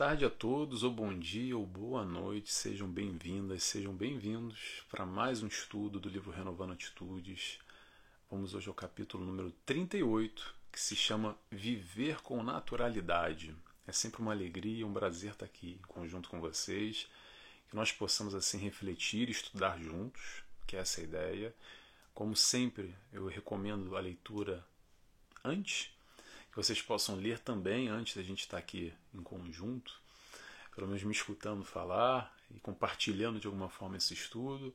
tarde a todos, ou bom dia, ou boa noite, sejam bem-vindas, sejam bem-vindos para mais um estudo do livro Renovando Atitudes. Vamos hoje ao capítulo número 38, que se chama Viver com Naturalidade. É sempre uma alegria, um prazer estar aqui em conjunto com vocês, que nós possamos assim refletir e estudar juntos, que é essa a ideia. Como sempre, eu recomendo a leitura antes vocês possam ler também antes da gente estar aqui em conjunto, pelo menos me escutando falar e compartilhando de alguma forma esse estudo.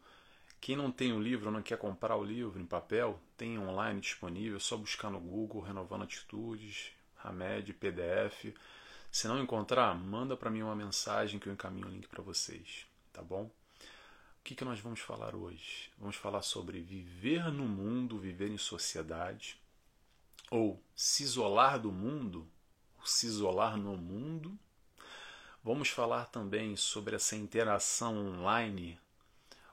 Quem não tem o livro ou não quer comprar o livro em papel, tem online disponível, é só buscar no Google Renovando Atitudes, Hamed, PDF. Se não encontrar, manda para mim uma mensagem que eu encaminho o link para vocês, tá bom? O que, que nós vamos falar hoje? Vamos falar sobre viver no mundo, viver em sociedade ou se isolar do mundo, se isolar no mundo. Vamos falar também sobre essa interação online,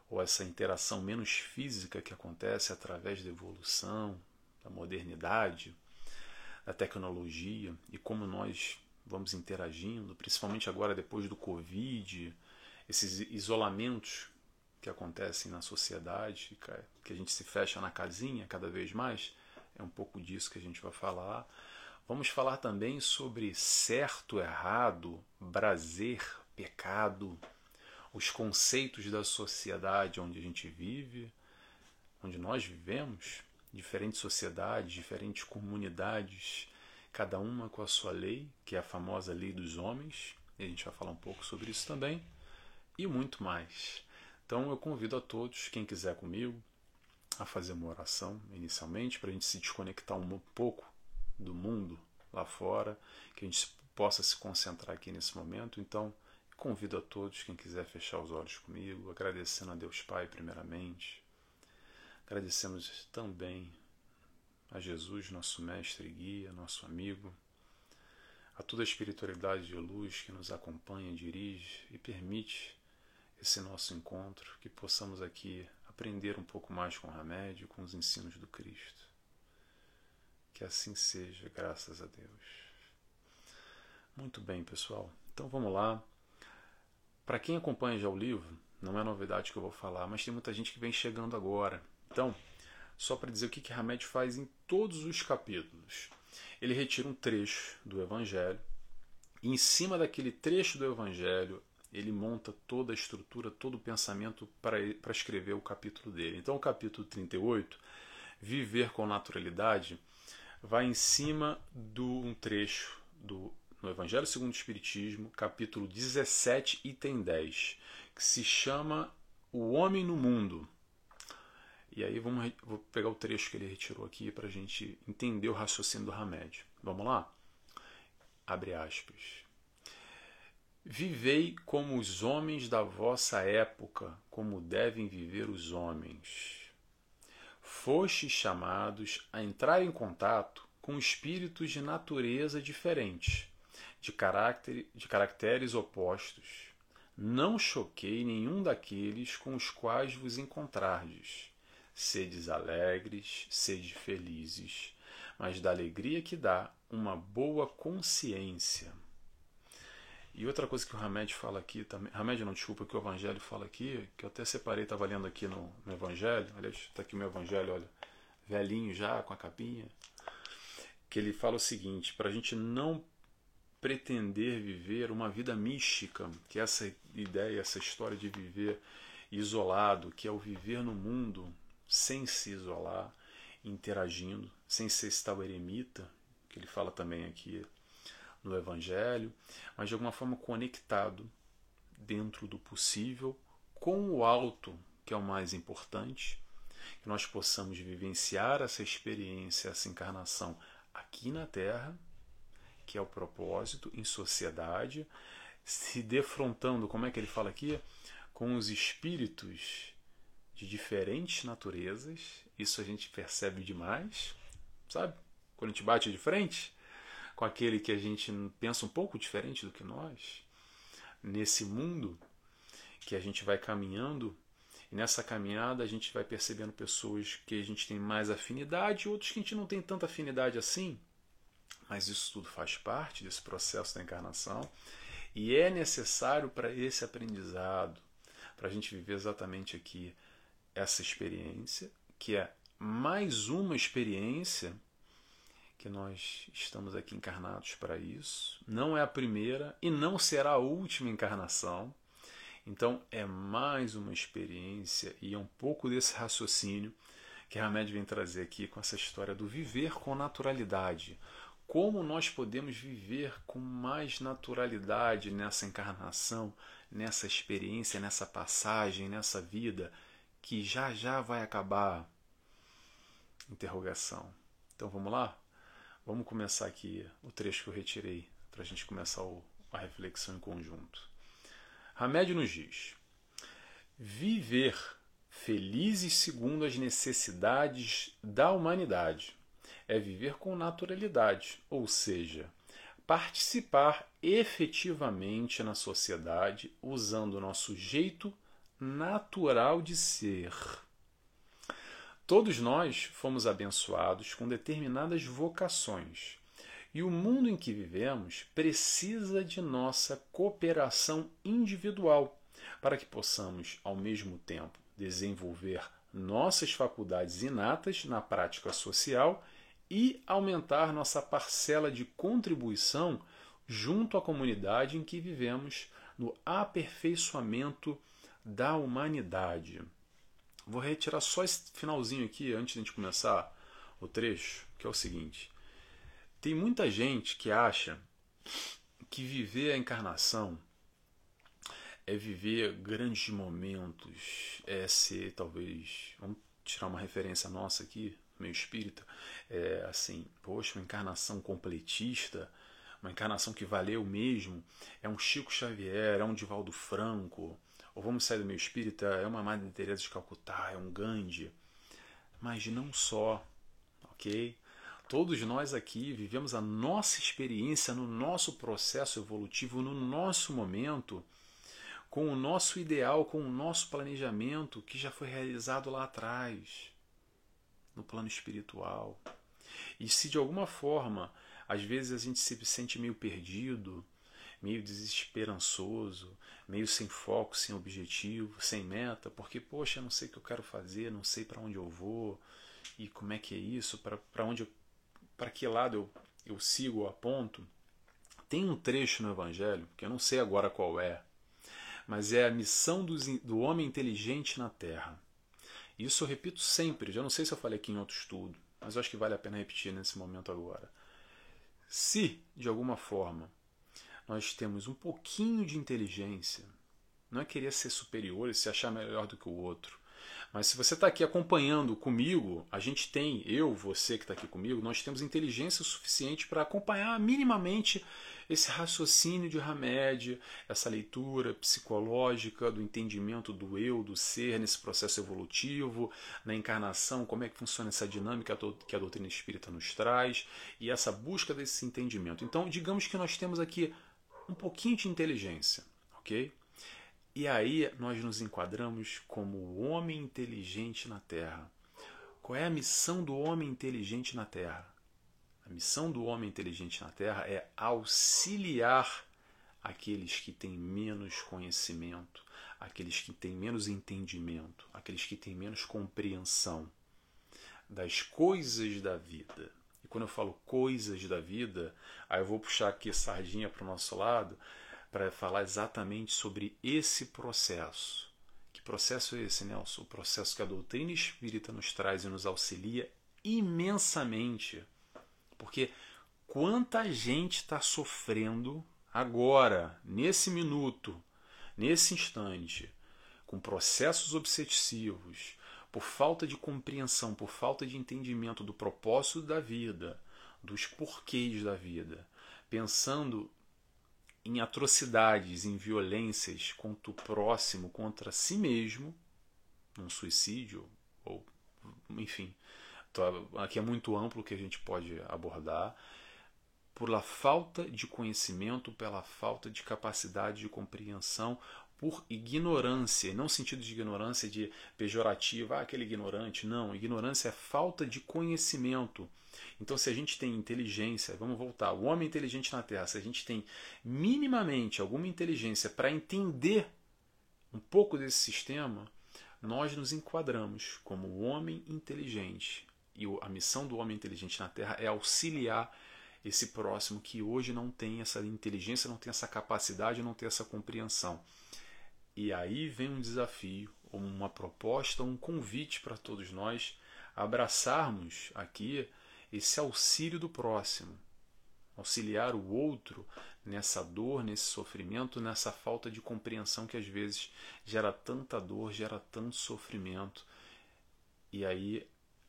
ou essa interação menos física que acontece através da evolução, da modernidade, da tecnologia e como nós vamos interagindo, principalmente agora depois do Covid, esses isolamentos que acontecem na sociedade, que a gente se fecha na casinha cada vez mais é um pouco disso que a gente vai falar. Vamos falar também sobre certo, errado, prazer, pecado, os conceitos da sociedade onde a gente vive, onde nós vivemos, diferentes sociedades, diferentes comunidades, cada uma com a sua lei, que é a famosa lei dos homens, e a gente vai falar um pouco sobre isso também, e muito mais. Então eu convido a todos, quem quiser comigo, a fazer uma oração inicialmente, para a gente se desconectar um pouco do mundo lá fora, que a gente possa se concentrar aqui nesse momento. Então, convido a todos, quem quiser fechar os olhos comigo, agradecendo a Deus Pai, primeiramente. Agradecemos também a Jesus, nosso mestre e guia, nosso amigo, a toda a espiritualidade de luz que nos acompanha, dirige e permite esse nosso encontro, que possamos aqui aprender um pouco mais com o remédio, com os ensinos do Cristo. Que assim seja, graças a Deus. Muito bem, pessoal. Então vamos lá. Para quem acompanha já o livro, não é novidade que eu vou falar, mas tem muita gente que vem chegando agora. Então, só para dizer o que, que Hamed faz em todos os capítulos. Ele retira um trecho do Evangelho, e em cima daquele trecho do Evangelho, ele monta toda a estrutura, todo o pensamento para escrever o capítulo dele. Então, o capítulo 38, Viver com Naturalidade, vai em cima de um trecho do, no Evangelho segundo o Espiritismo, capítulo 17, item 10, que se chama O Homem no Mundo. E aí vamos, vou pegar o trecho que ele retirou aqui para a gente entender o raciocínio do Hamed. Vamos lá? Abre aspas. Vivei como os homens da vossa época, como devem viver os homens. Fostes chamados a entrar em contato com espíritos de natureza diferente, de, caráter, de caracteres opostos. Não choquei nenhum daqueles com os quais vos encontrardes. Sedes alegres, sede felizes, mas da alegria que dá uma boa consciência e outra coisa que o Hamed fala aqui também, Hamed não, desculpa, que o Evangelho fala aqui, que eu até separei, estava lendo aqui no, no Evangelho, aliás, está aqui o meu Evangelho, olha, velhinho já, com a capinha, que ele fala o seguinte, para a gente não pretender viver uma vida mística, que é essa ideia, essa história de viver isolado, que é o viver no mundo sem se isolar, interagindo, sem ser esse tal eremita, que ele fala também aqui no Evangelho, mas de alguma forma conectado dentro do possível com o alto, que é o mais importante, que nós possamos vivenciar essa experiência, essa encarnação aqui na Terra, que é o propósito, em sociedade, se defrontando, como é que ele fala aqui? Com os espíritos de diferentes naturezas, isso a gente percebe demais, sabe? Quando a gente bate de frente, com aquele que a gente pensa um pouco diferente do que nós, nesse mundo que a gente vai caminhando, e nessa caminhada a gente vai percebendo pessoas que a gente tem mais afinidade e outros que a gente não tem tanta afinidade assim. Mas isso tudo faz parte desse processo da encarnação. E é necessário para esse aprendizado, para a gente viver exatamente aqui essa experiência, que é mais uma experiência que nós estamos aqui encarnados para isso. Não é a primeira e não será a última encarnação. Então é mais uma experiência e é um pouco desse raciocínio que a Hamed vem trazer aqui com essa história do viver com naturalidade. Como nós podemos viver com mais naturalidade nessa encarnação, nessa experiência, nessa passagem, nessa vida que já já vai acabar? Interrogação. Então vamos lá? Vamos começar aqui o trecho que eu retirei para a gente começar o, a reflexão em conjunto. Hamed nos diz: viver felizes segundo as necessidades da humanidade é viver com naturalidade, ou seja, participar efetivamente na sociedade usando o nosso jeito natural de ser. Todos nós fomos abençoados com determinadas vocações e o mundo em que vivemos precisa de nossa cooperação individual para que possamos, ao mesmo tempo, desenvolver nossas faculdades inatas na prática social e aumentar nossa parcela de contribuição junto à comunidade em que vivemos no aperfeiçoamento da humanidade. Vou retirar só esse finalzinho aqui antes de a gente começar o trecho, que é o seguinte: tem muita gente que acha que viver a encarnação é viver grandes momentos, é ser talvez, vamos tirar uma referência nossa aqui, meio espírita, é assim, poxa, uma encarnação completista, uma encarnação que valeu mesmo, é um Chico Xavier, é um Divaldo Franco, ou vamos sair do meio espírita, é uma Madre Teresa de Calcutá, é um Gandhi, mas não só, ok? Todos nós aqui vivemos a nossa experiência no nosso processo evolutivo, no nosso momento, com o nosso ideal, com o nosso planejamento que já foi realizado lá atrás, no plano espiritual. E se de alguma forma, às vezes a gente se sente meio perdido, meio desesperançoso, meio sem foco, sem objetivo, sem meta, porque, poxa, eu não sei o que eu quero fazer, não sei para onde eu vou e como é que é isso, para onde para que lado eu, eu sigo ou aponto, tem um trecho no Evangelho, que eu não sei agora qual é, mas é a missão do, do homem inteligente na Terra. Isso eu repito sempre, já não sei se eu falei aqui em outro estudo, mas eu acho que vale a pena repetir nesse momento agora. Se, de alguma forma, nós temos um pouquinho de inteligência, não é querer ser superior e se achar melhor do que o outro, mas se você está aqui acompanhando comigo, a gente tem, eu, você que está aqui comigo, nós temos inteligência suficiente para acompanhar minimamente esse raciocínio de Hamed, essa leitura psicológica do entendimento do eu, do ser nesse processo evolutivo, na encarnação, como é que funciona essa dinâmica que a doutrina espírita nos traz e essa busca desse entendimento. Então, digamos que nós temos aqui um pouquinho de inteligência, ok? E aí nós nos enquadramos como o homem inteligente na Terra. Qual é a missão do homem inteligente na Terra? A missão do homem inteligente na Terra é auxiliar aqueles que têm menos conhecimento, aqueles que têm menos entendimento, aqueles que têm menos compreensão das coisas da vida. Quando eu falo coisas da vida, aí eu vou puxar aqui sardinha para o nosso lado para falar exatamente sobre esse processo. Que processo é esse, Nelson? O processo que a doutrina espírita nos traz e nos auxilia imensamente. Porque quanta gente está sofrendo agora, nesse minuto, nesse instante, com processos obsessivos, por falta de compreensão, por falta de entendimento do propósito da vida, dos porquês da vida, pensando em atrocidades, em violências contra o próximo, contra si mesmo, um suicídio, ou enfim, aqui é muito amplo que a gente pode abordar, pela falta de conhecimento, pela falta de capacidade de compreensão, por ignorância, não sentido de ignorância de pejorativa, ah, aquele ignorante, não, ignorância é falta de conhecimento. Então, se a gente tem inteligência, vamos voltar, o homem inteligente na Terra, se a gente tem minimamente alguma inteligência para entender um pouco desse sistema, nós nos enquadramos como o homem inteligente. E a missão do homem inteligente na Terra é auxiliar esse próximo que hoje não tem essa inteligência, não tem essa capacidade, não tem essa compreensão. E aí vem um desafio, uma proposta, um convite para todos nós abraçarmos aqui esse auxílio do próximo, auxiliar o outro nessa dor, nesse sofrimento, nessa falta de compreensão que às vezes gera tanta dor, gera tanto sofrimento. E aí,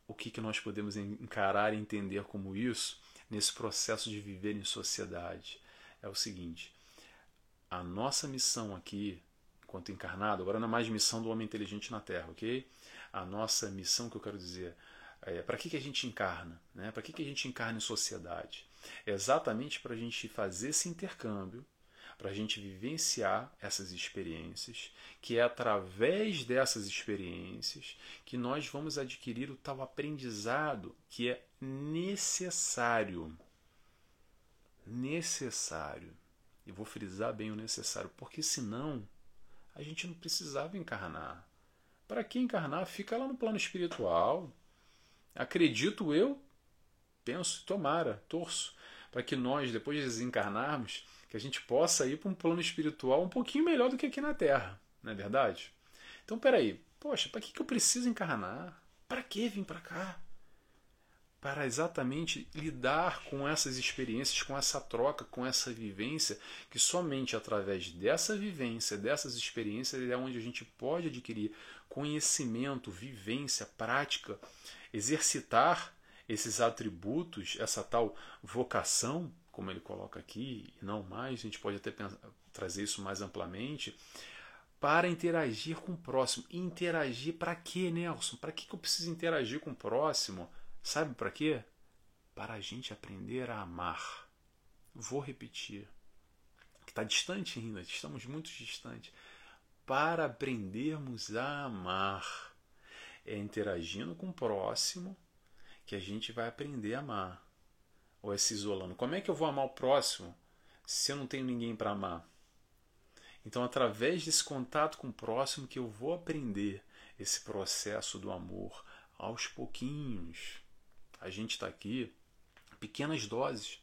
o que, que nós podemos encarar e entender como isso nesse processo de viver em sociedade? É o seguinte: a nossa missão aqui quanto encarnado, agora não é mais missão do homem inteligente na Terra, ok? A nossa missão, que eu quero dizer, é para que, que a gente encarna? Né? Para que, que a gente encarna em sociedade? É exatamente para a gente fazer esse intercâmbio, para a gente vivenciar essas experiências, que é através dessas experiências que nós vamos adquirir o tal aprendizado que é necessário. Necessário. E vou frisar bem o necessário, porque senão a gente não precisava encarnar. Para que encarnar? Fica lá no plano espiritual. Acredito eu, penso, tomara, torço, para que nós, depois de desencarnarmos, que a gente possa ir para um plano espiritual um pouquinho melhor do que aqui na Terra, não é verdade? Então, peraí, poxa, para que, que eu preciso encarnar? Para que vir para cá? Para exatamente lidar com essas experiências, com essa troca, com essa vivência, que somente através dessa vivência, dessas experiências, é onde a gente pode adquirir conhecimento, vivência, prática, exercitar esses atributos, essa tal vocação, como ele coloca aqui, e não mais, a gente pode até pensar, trazer isso mais amplamente, para interagir com o próximo. Interagir para quê, Nelson? Para que eu preciso interagir com o próximo? Sabe para quê? Para a gente aprender a amar. Vou repetir. Está distante ainda, estamos muito distantes. Para aprendermos a amar. É interagindo com o próximo que a gente vai aprender a amar. Ou é se isolando. Como é que eu vou amar o próximo se eu não tenho ninguém para amar? Então, através desse contato com o próximo, que eu vou aprender esse processo do amor aos pouquinhos a gente está aqui, pequenas doses,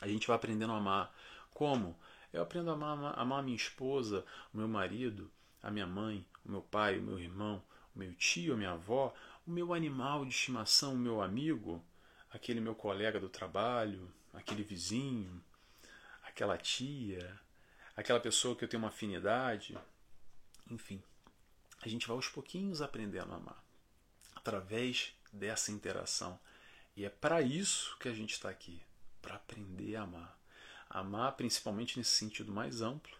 a gente vai aprendendo a amar. Como? Eu aprendo a amar, a minha esposa, o meu marido, a minha mãe, o meu pai, o meu irmão, o meu tio, a minha avó, o meu animal de estimação, o meu amigo, aquele meu colega do trabalho, aquele vizinho, aquela tia, aquela pessoa que eu tenho uma afinidade. Enfim, a gente vai aos pouquinhos aprendendo a amar através dessa interação. E é para isso que a gente está aqui para aprender a amar. Amar principalmente nesse sentido mais amplo,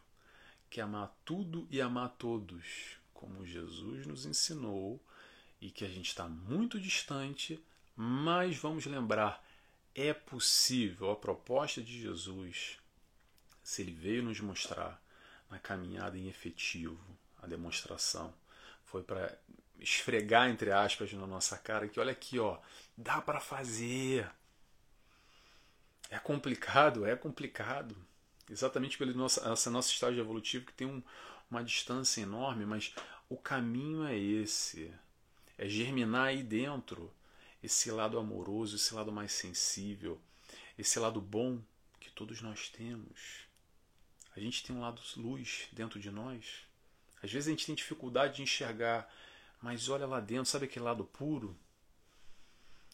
que é amar tudo e amar todos, como Jesus nos ensinou e que a gente está muito distante, mas vamos lembrar, é possível a proposta de Jesus, se ele veio nos mostrar na caminhada em efetivo, a demonstração, foi para esfregar, entre aspas, na nossa cara que olha aqui, ó, dá para fazer. É complicado, é complicado. Exatamente pelo nosso, essa nosso estágio evolutivo que tem um, uma distância enorme, mas o caminho é esse. É germinar aí dentro esse lado amoroso, esse lado mais sensível, esse lado bom que todos nós temos. A gente tem um lado luz dentro de nós. Às vezes a gente tem dificuldade de enxergar mas olha lá dentro, sabe aquele lado puro?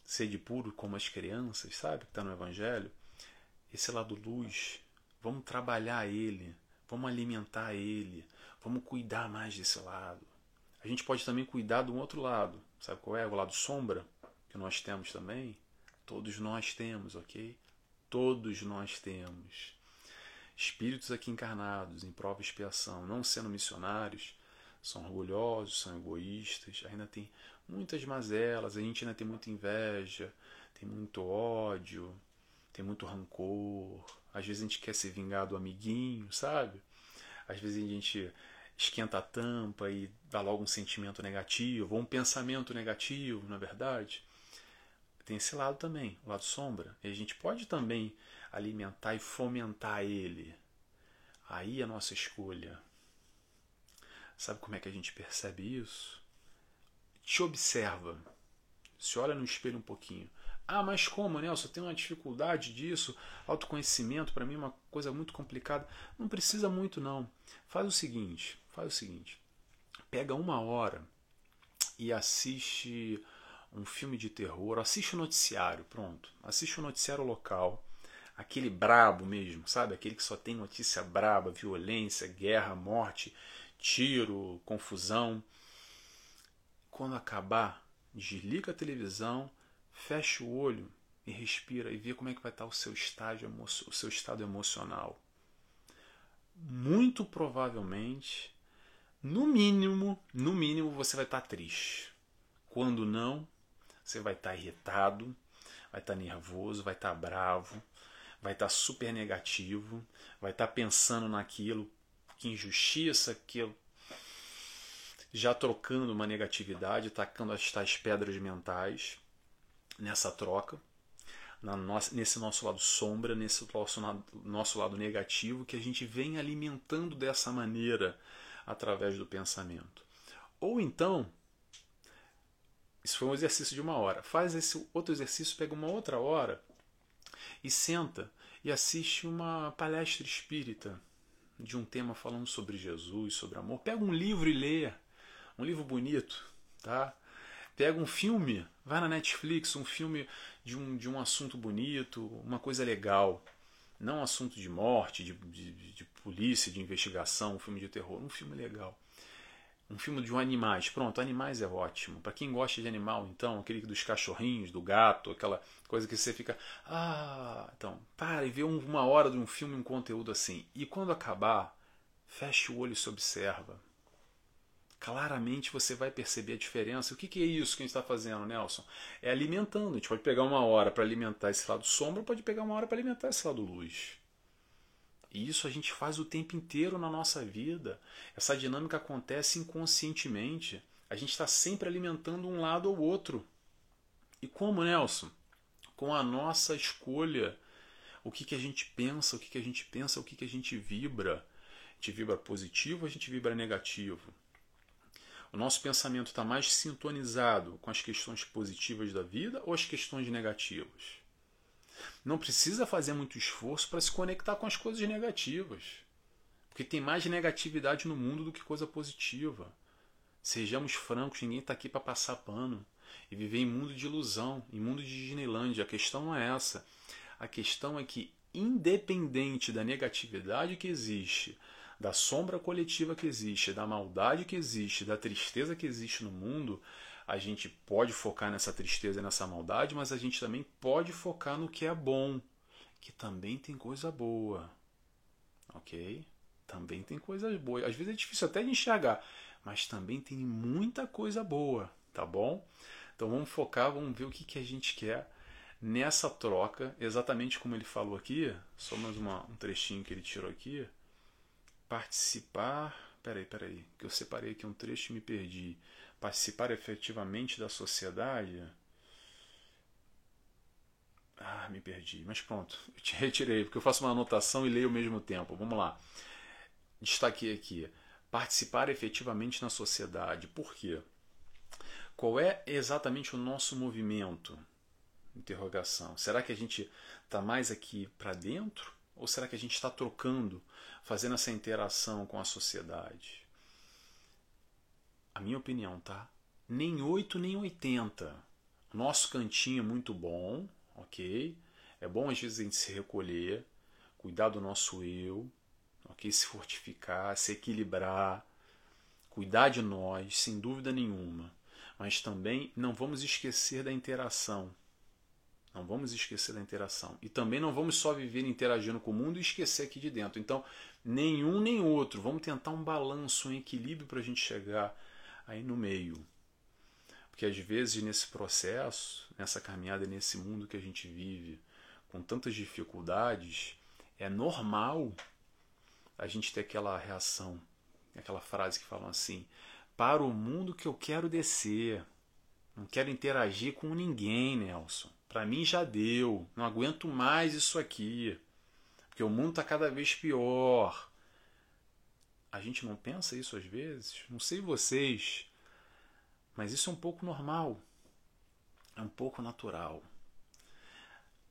Sede puro como as crianças, sabe? Que está no Evangelho. Esse lado luz. Vamos trabalhar ele. Vamos alimentar ele. Vamos cuidar mais desse lado. A gente pode também cuidar do outro lado. Sabe qual é? O lado sombra, que nós temos também. Todos nós temos, ok? Todos nós temos. Espíritos aqui encarnados, em prova e expiação, não sendo missionários, são orgulhosos, são egoístas, ainda tem muitas mazelas, a gente ainda tem muita inveja, tem muito ódio, tem muito rancor, às vezes a gente quer se vingar do amiguinho, sabe? Às vezes a gente esquenta a tampa e dá logo um sentimento negativo, ou um pensamento negativo, na é verdade. Tem esse lado também, o lado sombra. E a gente pode também alimentar e fomentar ele. Aí é a nossa escolha. Sabe como é que a gente percebe isso? Te observa. Se olha no espelho um pouquinho. Ah, mas como, Nelson? Eu tenho uma dificuldade disso. Autoconhecimento, para mim, é uma coisa muito complicada. Não precisa muito, não. Faz o seguinte: faz o seguinte. Pega uma hora e assiste um filme de terror, assiste o noticiário, pronto. Assiste o noticiário local, aquele brabo mesmo, sabe? Aquele que só tem notícia braba, violência, guerra, morte, tiro, confusão. Quando acabar, desliga a televisão Feche o olho e respira e vê como é que vai estar o seu estágio, o seu estado emocional. Muito provavelmente, no mínimo, no mínimo você vai estar triste. Quando não, você vai estar irritado, vai estar nervoso, vai estar bravo, vai estar super negativo, vai estar pensando naquilo, que injustiça, que já trocando uma negatividade, tacando as tais pedras mentais nessa troca, nossa, nesse nosso lado sombra, nesse nosso, nosso lado negativo, que a gente vem alimentando dessa maneira através do pensamento. Ou então, isso foi um exercício de uma hora, faz esse outro exercício, pega uma outra hora e senta e assiste uma palestra espírita de um tema falando sobre Jesus, sobre amor. Pega um livro e lê, um livro bonito, tá? Pega um filme, vai na Netflix, um filme de um, de um assunto bonito, uma coisa legal. Não um assunto de morte, de, de, de polícia, de investigação, um filme de terror. Um filme legal. Um filme de um animais. Pronto, animais é ótimo. Para quem gosta de animal, então, aquele dos cachorrinhos, do gato, aquela coisa que você fica. Ah, então, para e vê uma hora de um filme, um conteúdo assim. E quando acabar, feche o olho e se observa claramente você vai perceber a diferença. O que, que é isso que a gente está fazendo, Nelson? É alimentando. A gente pode pegar uma hora para alimentar esse lado sombra, pode pegar uma hora para alimentar esse lado luz. E isso a gente faz o tempo inteiro na nossa vida. Essa dinâmica acontece inconscientemente. A gente está sempre alimentando um lado ou outro. E como, Nelson? Com a nossa escolha. O que, que a gente pensa, o que, que a gente pensa, o que, que a gente vibra. A gente vibra positivo, a gente vibra negativo o nosso pensamento está mais sintonizado com as questões positivas da vida ou as questões negativas? Não precisa fazer muito esforço para se conectar com as coisas negativas. Porque tem mais negatividade no mundo do que coisa positiva. Sejamos francos, ninguém está aqui para passar pano e viver em mundo de ilusão, em mundo de Disneylandia. A questão não é essa. A questão é que, independente da negatividade que existe, da sombra coletiva que existe, da maldade que existe, da tristeza que existe no mundo, a gente pode focar nessa tristeza e nessa maldade, mas a gente também pode focar no que é bom, que também tem coisa boa. Ok? Também tem coisas boas. Às vezes é difícil até de enxergar, mas também tem muita coisa boa, tá bom? Então vamos focar, vamos ver o que, que a gente quer nessa troca, exatamente como ele falou aqui, só mais uma, um trechinho que ele tirou aqui participar. Peraí, peraí, que eu separei aqui um trecho e me perdi. Participar efetivamente da sociedade. Ah, me perdi. Mas pronto, eu te retirei, porque eu faço uma anotação e leio ao mesmo tempo. Vamos lá. Destaquei aqui. Participar efetivamente na sociedade. Por quê? Qual é exatamente o nosso movimento? Interrogação. Será que a gente está mais aqui para dentro? Ou será que a gente está trocando fazendo essa interação com a sociedade? A minha opinião, tá? Nem 8 nem 80. Nosso cantinho é muito bom, ok? É bom às vezes a gente se recolher, cuidar do nosso eu, ok? Se fortificar, se equilibrar, cuidar de nós, sem dúvida nenhuma. Mas também não vamos esquecer da interação não vamos esquecer da interação. E também não vamos só viver interagindo com o mundo e esquecer aqui de dentro. Então, nenhum nem outro. Vamos tentar um balanço, um equilíbrio para a gente chegar aí no meio. Porque às vezes nesse processo, nessa caminhada, nesse mundo que a gente vive, com tantas dificuldades, é normal a gente ter aquela reação, aquela frase que falam assim: para o mundo que eu quero descer. Não quero interagir com ninguém, Nelson. Para mim já deu. Não aguento mais isso aqui. Porque o mundo está cada vez pior. A gente não pensa isso às vezes? Não sei vocês, mas isso é um pouco normal. É um pouco natural.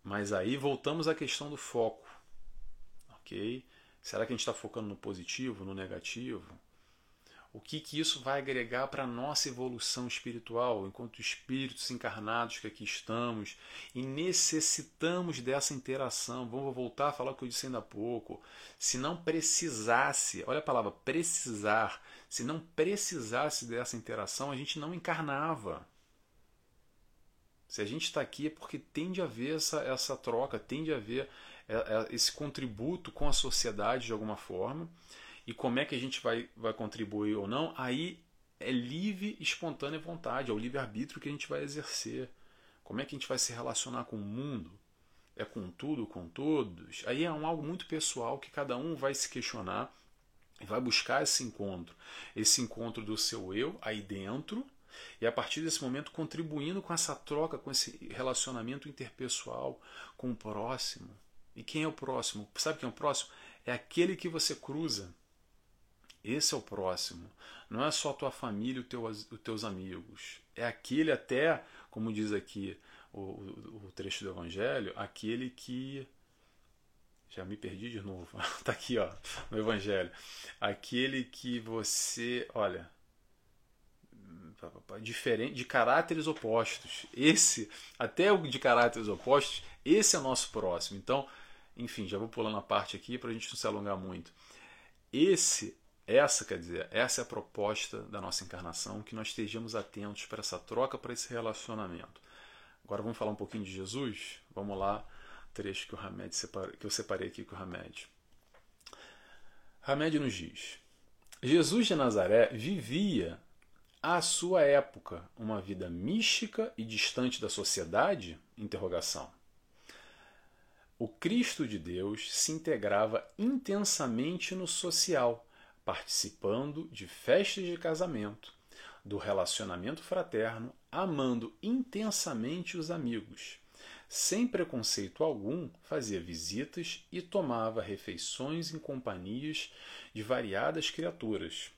Mas aí voltamos à questão do foco. Ok? Será que a gente está focando no positivo, no negativo? O que, que isso vai agregar para a nossa evolução espiritual, enquanto espíritos encarnados que aqui estamos e necessitamos dessa interação? Vamos voltar a falar o que eu disse ainda há pouco. Se não precisasse, olha a palavra precisar, se não precisasse dessa interação, a gente não encarnava. Se a gente está aqui é porque tende a haver essa, essa troca, tende a haver é, é, esse contributo com a sociedade de alguma forma. E como é que a gente vai, vai contribuir ou não, aí é livre, espontânea vontade, é o livre-arbítrio que a gente vai exercer. Como é que a gente vai se relacionar com o mundo? É com tudo, com todos? Aí é um algo muito pessoal que cada um vai se questionar e vai buscar esse encontro. Esse encontro do seu eu aí dentro e a partir desse momento contribuindo com essa troca, com esse relacionamento interpessoal com o próximo. E quem é o próximo? Sabe quem é o próximo? É aquele que você cruza. Esse é o próximo. Não é só a tua família e os teus amigos. É aquele até, como diz aqui o, o, o trecho do Evangelho, aquele que já me perdi de novo. Está aqui, ó, no Evangelho. Aquele que você, olha, diferente, de caráteres opostos. Esse, até o de caráteres opostos, esse é o nosso próximo. Então, enfim, já vou pulando a parte aqui para a gente não se alongar muito. Esse, essa, quer dizer, essa é a proposta da nossa encarnação, que nós estejamos atentos para essa troca, para esse relacionamento. Agora vamos falar um pouquinho de Jesus? Vamos lá, trecho que, o Hamed separa, que eu separei aqui com o Hamed. Hamed nos diz: Jesus de Nazaré vivia à sua época uma vida mística e distante da sociedade? O Cristo de Deus se integrava intensamente no social, participando de festas de casamento, do relacionamento fraterno, amando intensamente os amigos. Sem preconceito algum, fazia visitas e tomava refeições em companhias de variadas criaturas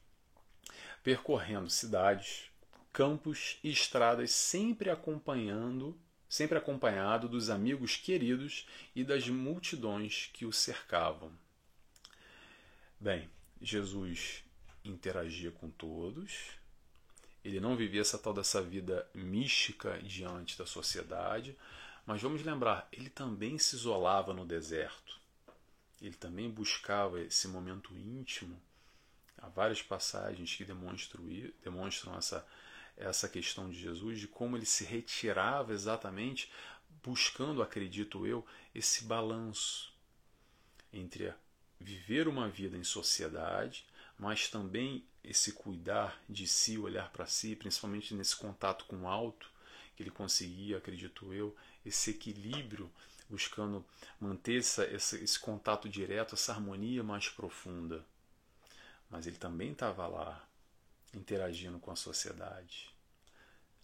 percorrendo cidades, campos e estradas, sempre acompanhando, sempre acompanhado dos amigos queridos e das multidões que o cercavam. Bem, Jesus interagia com todos. Ele não vivia essa tal dessa vida mística diante da sociedade, mas vamos lembrar, ele também se isolava no deserto. Ele também buscava esse momento íntimo Há várias passagens que demonstram, essa, essa questão de Jesus, de como ele se retirava exatamente, buscando, acredito eu, esse balanço entre viver uma vida em sociedade, mas também esse cuidar de si, olhar para si, principalmente nesse contato com o alto, que ele conseguia, acredito eu, esse equilíbrio, buscando manter essa, esse, contato direto, essa harmonia mais profunda mas ele também estava lá interagindo com a sociedade.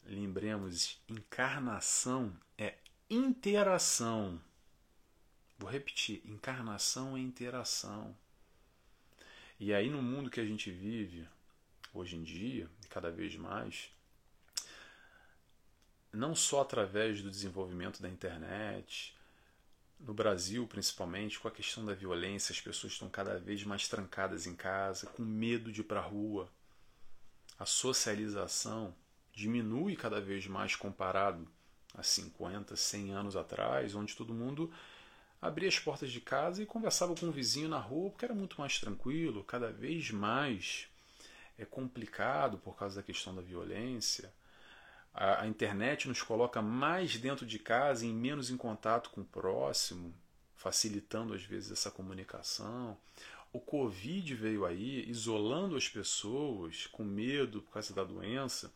Lembremos, encarnação é interação. Vou repetir, encarnação é interação. E aí no mundo que a gente vive hoje em dia, cada vez mais, não só através do desenvolvimento da internet, no Brasil, principalmente, com a questão da violência, as pessoas estão cada vez mais trancadas em casa, com medo de ir para a rua. A socialização diminui cada vez mais comparado a 50, 100 anos atrás, onde todo mundo abria as portas de casa e conversava com o vizinho na rua, porque era muito mais tranquilo, cada vez mais é complicado por causa da questão da violência. A, a internet nos coloca mais dentro de casa e menos em contato com o próximo, facilitando às vezes essa comunicação. O Covid veio aí isolando as pessoas com medo por causa da doença,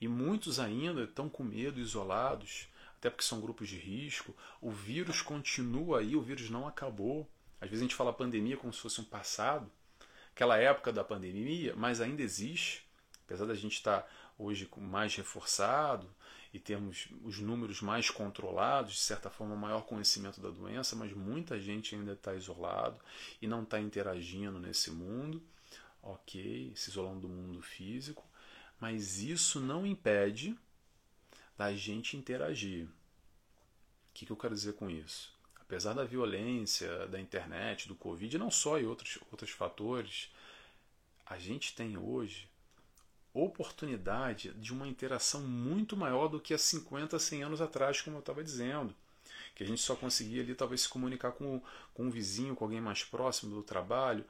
e muitos ainda estão com medo, isolados. Até porque são grupos de risco. O vírus continua aí, o vírus não acabou. Às vezes a gente fala pandemia como se fosse um passado, aquela época da pandemia, mas ainda existe, apesar da gente estar hoje mais reforçado e termos os números mais controlados, de certa forma, maior conhecimento da doença, mas muita gente ainda está isolado e não está interagindo nesse mundo, ok, se isolando do mundo físico, mas isso não impede da gente interagir. O que, que eu quero dizer com isso? Apesar da violência, da internet, do Covid, não só e outros, outros fatores, a gente tem hoje oportunidade de uma interação muito maior do que há 50, 100 anos atrás, como eu estava dizendo. Que a gente só conseguia ali talvez se comunicar com, com um vizinho, com alguém mais próximo do trabalho,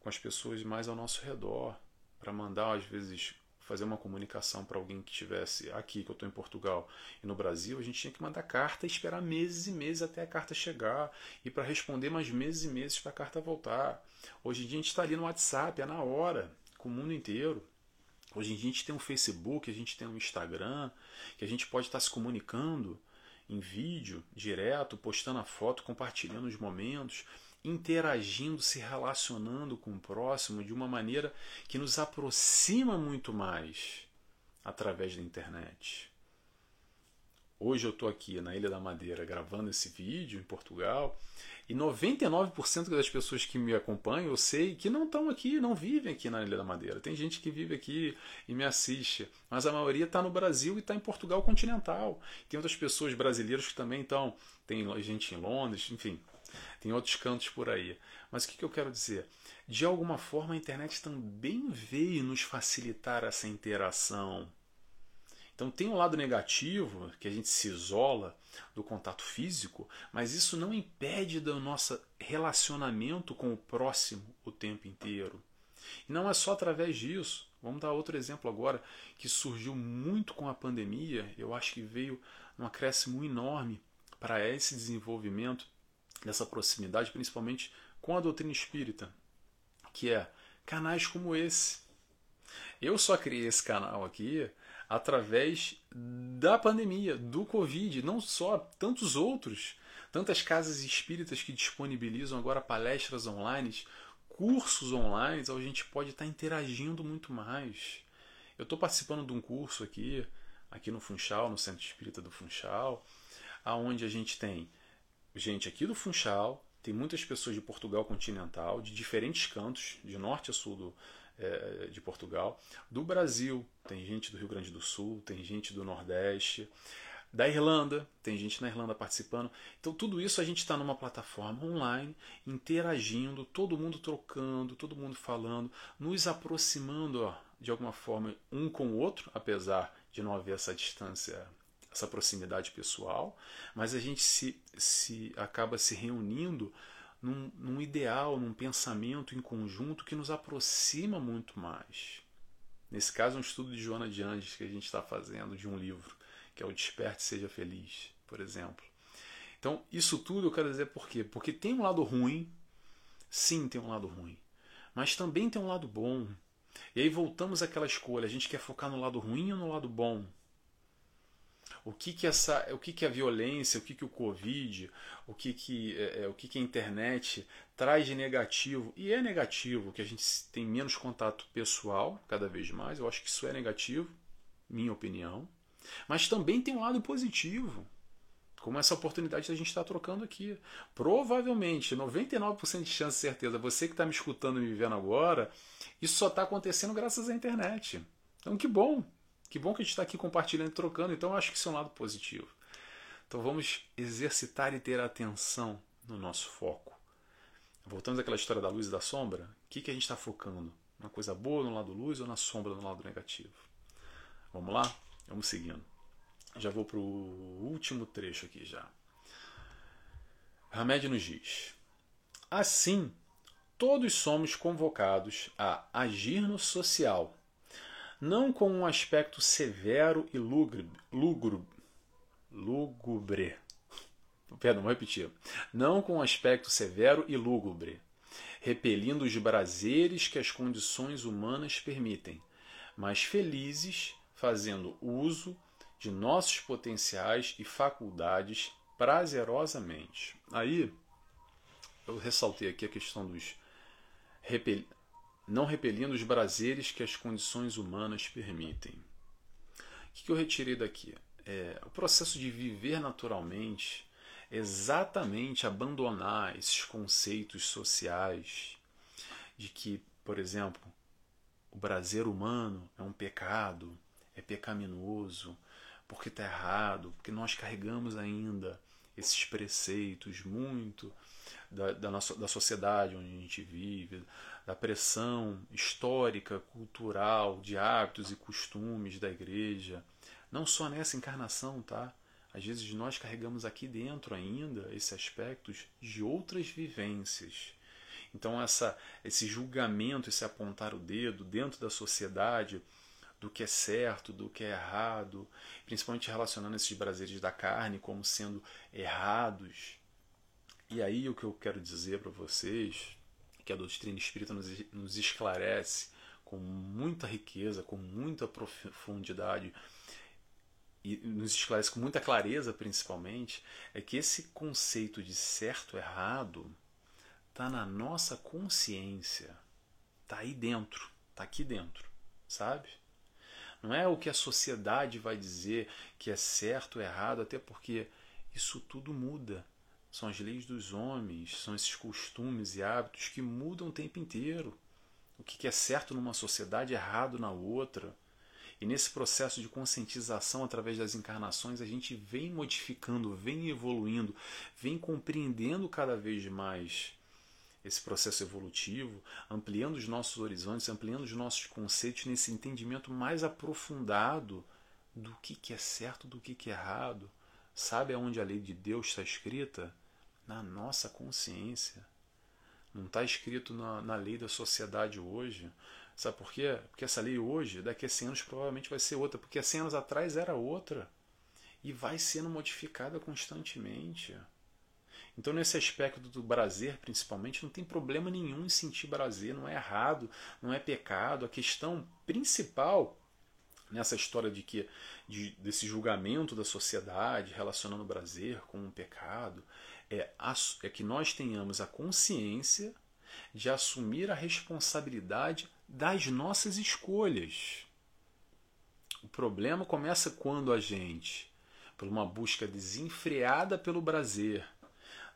com as pessoas mais ao nosso redor, para mandar às vezes fazer uma comunicação para alguém que estivesse aqui, que eu estou em Portugal e no Brasil, a gente tinha que mandar carta e esperar meses e meses até a carta chegar e para responder mais meses e meses para a carta voltar. Hoje em dia a gente está ali no WhatsApp, é na hora, com o mundo inteiro. Hoje em dia a gente tem um Facebook, a gente tem um Instagram, que a gente pode estar tá se comunicando em vídeo, direto, postando a foto, compartilhando os momentos interagindo, se relacionando com o próximo de uma maneira que nos aproxima muito mais através da internet. Hoje eu estou aqui na Ilha da Madeira gravando esse vídeo em Portugal e 99% das pessoas que me acompanham eu sei que não estão aqui, não vivem aqui na Ilha da Madeira. Tem gente que vive aqui e me assiste, mas a maioria está no Brasil e está em Portugal continental. Tem outras pessoas brasileiras que também estão, tem gente em Londres, enfim, tem outros cantos por aí. Mas o que, que eu quero dizer? De alguma forma, a internet também veio nos facilitar essa interação. Então, tem um lado negativo, que a gente se isola do contato físico, mas isso não impede do nosso relacionamento com o próximo o tempo inteiro. E não é só através disso. Vamos dar outro exemplo agora, que surgiu muito com a pandemia, eu acho que veio um acréscimo enorme para esse desenvolvimento dessa proximidade, principalmente com a doutrina espírita, que é canais como esse. Eu só criei esse canal aqui através da pandemia, do Covid, não só, tantos outros, tantas casas espíritas que disponibilizam agora palestras online, cursos online, a gente pode estar interagindo muito mais. Eu estou participando de um curso aqui, aqui no Funchal, no Centro Espírita do Funchal, aonde a gente tem gente aqui do Funchal, tem muitas pessoas de Portugal continental, de diferentes cantos, de norte a sul do, é, de Portugal. Do Brasil, tem gente do Rio Grande do Sul, tem gente do Nordeste. Da Irlanda, tem gente na Irlanda participando. Então, tudo isso a gente está numa plataforma online, interagindo, todo mundo trocando, todo mundo falando, nos aproximando ó, de alguma forma um com o outro, apesar de não haver essa distância essa proximidade pessoal, mas a gente se, se acaba se reunindo num, num ideal, num pensamento em conjunto que nos aproxima muito mais. Nesse caso, um estudo de Joana de Andes que a gente está fazendo de um livro, que é o Desperte Seja Feliz, por exemplo. Então, isso tudo eu quero dizer por quê? Porque tem um lado ruim, sim, tem um lado ruim, mas também tem um lado bom. E aí voltamos àquela escolha: a gente quer focar no lado ruim ou no lado bom? O que que essa, o que que a violência, o que que o Covid, o que que, é, é, o que que a internet traz de negativo e é negativo que a gente tem menos contato pessoal cada vez mais. Eu acho que isso é negativo, minha opinião. Mas também tem um lado positivo, como essa oportunidade que a gente está trocando aqui. Provavelmente, 99% de chance de certeza, você que está me escutando e me vendo agora, isso só está acontecendo graças à internet. Então, que bom! Que bom que a gente está aqui compartilhando e trocando, então eu acho que isso é um lado positivo. Então vamos exercitar e ter atenção no nosso foco. Voltamos àquela história da luz e da sombra, o que, que a gente está focando? Na coisa boa no lado luz ou na sombra no lado negativo? Vamos lá? Vamos seguindo. Já vou para o último trecho aqui já. Hamed nos diz: Assim, todos somos convocados a agir no social não com um aspecto severo e lúgubre. Perdão, vou repetir. Não com um aspecto severo e lúgubre, repelindo os prazeres que as condições humanas permitem, mas felizes, fazendo uso de nossos potenciais e faculdades prazerosamente. Aí eu ressaltei aqui a questão dos repel... não repelindo os prazeres que as condições humanas permitem. O que eu retirei daqui? É, o processo de viver naturalmente é exatamente abandonar esses conceitos sociais de que, por exemplo, o prazer humano é um pecado, é pecaminoso, porque está errado, porque nós carregamos ainda esses preceitos muito da, da, nossa, da sociedade onde a gente vive, da pressão histórica, cultural, de hábitos e costumes da igreja, não só nessa encarnação, tá? Às vezes nós carregamos aqui dentro ainda esses aspectos de outras vivências. Então essa, esse julgamento, esse apontar o dedo dentro da sociedade do que é certo, do que é errado, principalmente relacionando esses prazeres da carne como sendo errados. E aí o que eu quero dizer para vocês, que a doutrina espírita nos, nos esclarece com muita riqueza, com muita profundidade, e nos esclarece com muita clareza, principalmente, é que esse conceito de certo errado está na nossa consciência, está aí dentro, está aqui dentro, sabe? Não é o que a sociedade vai dizer que é certo ou errado, até porque isso tudo muda. São as leis dos homens, são esses costumes e hábitos que mudam o tempo inteiro. O que é certo numa sociedade é errado na outra. E nesse processo de conscientização através das encarnações, a gente vem modificando, vem evoluindo, vem compreendendo cada vez mais esse processo evolutivo, ampliando os nossos horizontes, ampliando os nossos conceitos nesse entendimento mais aprofundado do que, que é certo, do que, que é errado. Sabe aonde a lei de Deus está escrita? Na nossa consciência. Não está escrito na, na lei da sociedade hoje. Sabe por quê? Porque essa lei hoje, daqui a 100 anos, provavelmente vai ser outra. Porque há 100 anos atrás era outra. E vai sendo modificada constantemente. Então, nesse aspecto do prazer, principalmente, não tem problema nenhum em sentir prazer, não é errado, não é pecado. A questão principal nessa história de que de, desse julgamento da sociedade relacionando o prazer com o pecado é, é que nós tenhamos a consciência de assumir a responsabilidade das nossas escolhas. O problema começa quando a gente, por uma busca desenfreada pelo prazer,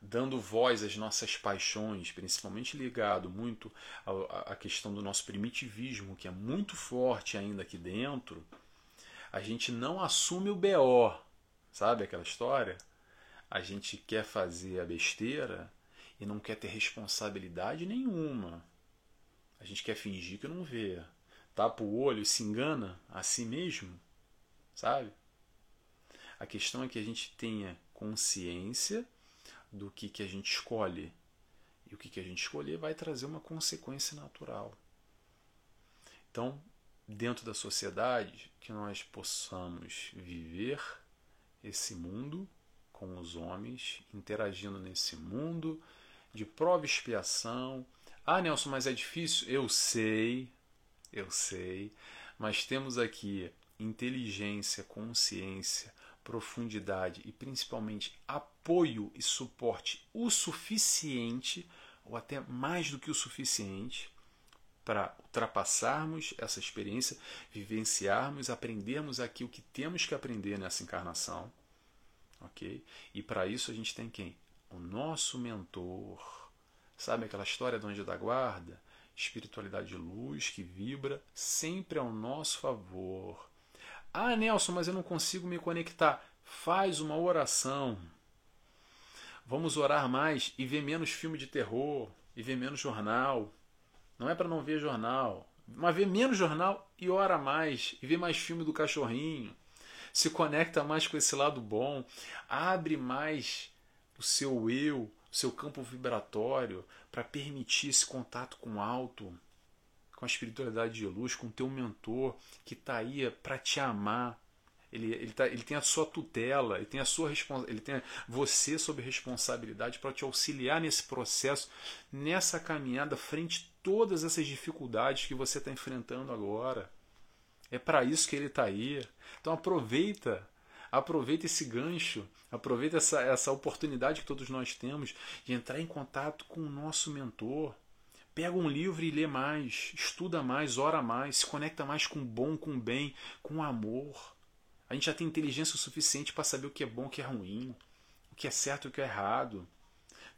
dando voz às nossas paixões, principalmente ligado muito à questão do nosso primitivismo, que é muito forte ainda aqui dentro, a gente não assume o BO, sabe aquela história? A gente quer fazer a besteira e não quer ter responsabilidade nenhuma. A gente quer fingir que não vê. Tapa o olho e se engana a si mesmo, sabe? A questão é que a gente tenha consciência do que, que a gente escolhe. E o que, que a gente escolher vai trazer uma consequência natural. Então, dentro da sociedade, que nós possamos viver esse mundo com os homens, interagindo nesse mundo de prova e expiação. Ah, Nelson, mas é difícil? Eu sei, eu sei, mas temos aqui inteligência, consciência, profundidade e principalmente apoio e suporte o suficiente, ou até mais do que o suficiente, para ultrapassarmos essa experiência, vivenciarmos, aprendermos aqui o que temos que aprender nessa encarnação. Ok? E para isso a gente tem quem? O nosso mentor. Sabe aquela história do anjo da guarda? Espiritualidade de luz que vibra sempre ao nosso favor ah, Nelson, mas eu não consigo me conectar. Faz uma oração. Vamos orar mais e ver menos filme de terror e ver menos jornal. Não é para não ver jornal, mas ver menos jornal e ora mais e ver mais filme do cachorrinho. Se conecta mais com esse lado bom, abre mais o seu eu, o seu campo vibratório para permitir esse contato com o alto com a espiritualidade de luz, com o teu mentor que está aí para te amar. Ele, ele, tá, ele tem a sua tutela, ele tem a sua ele tem você sob responsabilidade para te auxiliar nesse processo, nessa caminhada frente a todas essas dificuldades que você está enfrentando agora. É para isso que ele está aí. Então aproveita Aproveita esse gancho, aproveita essa, essa oportunidade que todos nós temos de entrar em contato com o nosso mentor. Pega um livro e lê mais, estuda mais, ora mais, se conecta mais com o bom, com o bem, com o amor. A gente já tem inteligência o suficiente para saber o que é bom, o que é ruim, o que é certo e o que é errado.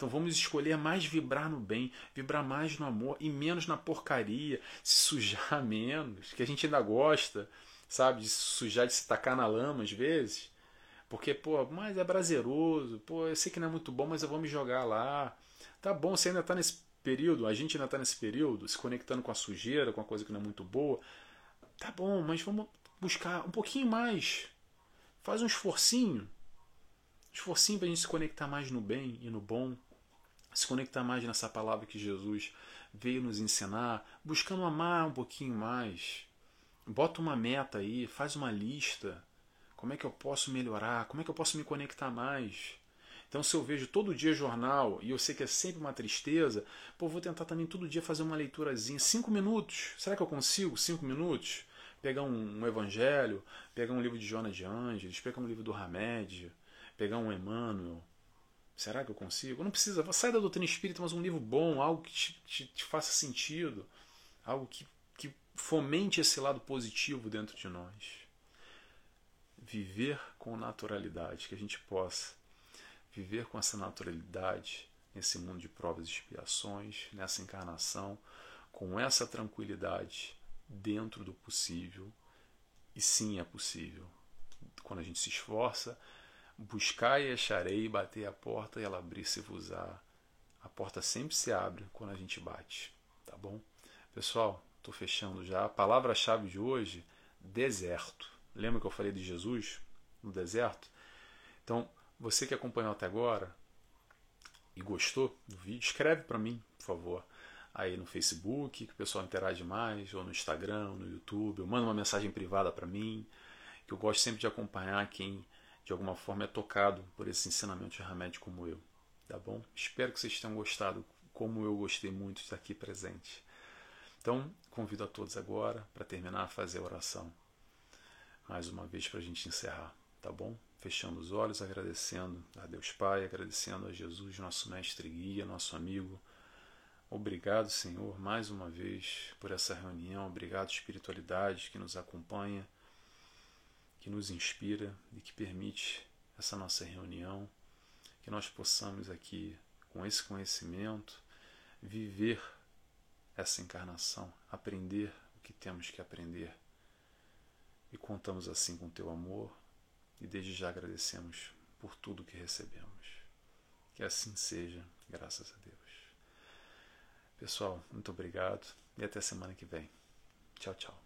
Então vamos escolher mais vibrar no bem, vibrar mais no amor e menos na porcaria, se sujar menos, que a gente ainda gosta, sabe, de se sujar, de se tacar na lama às vezes. Porque, pô, mas é prazeroso, pô, eu sei que não é muito bom, mas eu vou me jogar lá. Tá bom, você ainda está nesse período, a gente ainda está nesse período, se conectando com a sujeira, com a coisa que não é muito boa. Tá bom, mas vamos buscar um pouquinho mais. Faz um esforcinho. Esforcinho para a gente se conectar mais no bem e no bom. Se conectar mais nessa palavra que Jesus veio nos ensinar. Buscando amar um pouquinho mais. Bota uma meta aí, faz uma lista. Como é que eu posso melhorar? Como é que eu posso me conectar mais? Então, se eu vejo todo dia jornal e eu sei que é sempre uma tristeza, pô, vou tentar também todo dia fazer uma leiturazinha. Cinco minutos. Será que eu consigo? Cinco minutos? Pegar um, um evangelho, pegar um livro de Jonas de Ângeles, pegar um livro do Hamed, pegar um Emmanuel. Será que eu consigo? Não precisa. Sai da doutrina espírita, mas um livro bom, algo que te, te, te faça sentido, algo que, que fomente esse lado positivo dentro de nós. Viver com naturalidade, que a gente possa viver com essa naturalidade nesse mundo de provas e expiações, nessa encarnação, com essa tranquilidade dentro do possível. E sim, é possível. Quando a gente se esforça, buscar e acharei, bater a porta e ela abrir-se-vos-á. A porta sempre se abre quando a gente bate, tá bom? Pessoal, estou fechando já. A palavra-chave de hoje, deserto. Lembra que eu falei de Jesus no deserto? Então, você que acompanhou até agora e gostou do vídeo, escreve para mim, por favor, aí no Facebook, que o pessoal interage mais, ou no Instagram, ou no YouTube, ou manda uma mensagem privada para mim, que eu gosto sempre de acompanhar quem de alguma forma é tocado por esse ensinamento de remédio como eu, tá bom? Espero que vocês tenham gostado, como eu gostei muito de estar aqui presente. Então, convido a todos agora para terminar a fazer a oração. Mais uma vez para a gente encerrar, tá bom? fechando os olhos, agradecendo a Deus Pai, agradecendo a Jesus, nosso mestre guia, nosso amigo. Obrigado, Senhor, mais uma vez por essa reunião. Obrigado, espiritualidade que nos acompanha, que nos inspira e que permite essa nossa reunião, que nós possamos aqui, com esse conhecimento, viver essa encarnação, aprender o que temos que aprender. E contamos assim com teu amor, e desde já agradecemos por tudo que recebemos. Que assim seja, graças a Deus. Pessoal, muito obrigado e até semana que vem. Tchau, tchau.